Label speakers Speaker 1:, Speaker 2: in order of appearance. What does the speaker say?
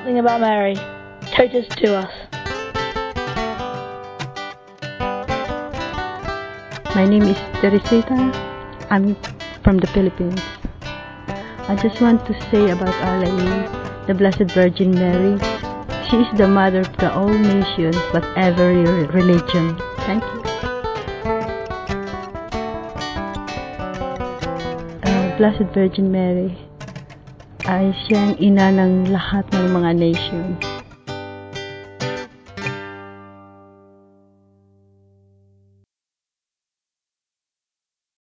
Speaker 1: Something about Mary. Totus to us.
Speaker 2: My name is Teresita. I'm from the Philippines. I just want to say about Our Lady, the Blessed Virgin Mary. She is the mother of the all nations, whatever your religion. Thank you. Uh, Blessed Virgin Mary ay siyang ina ng lahat ng mga nations.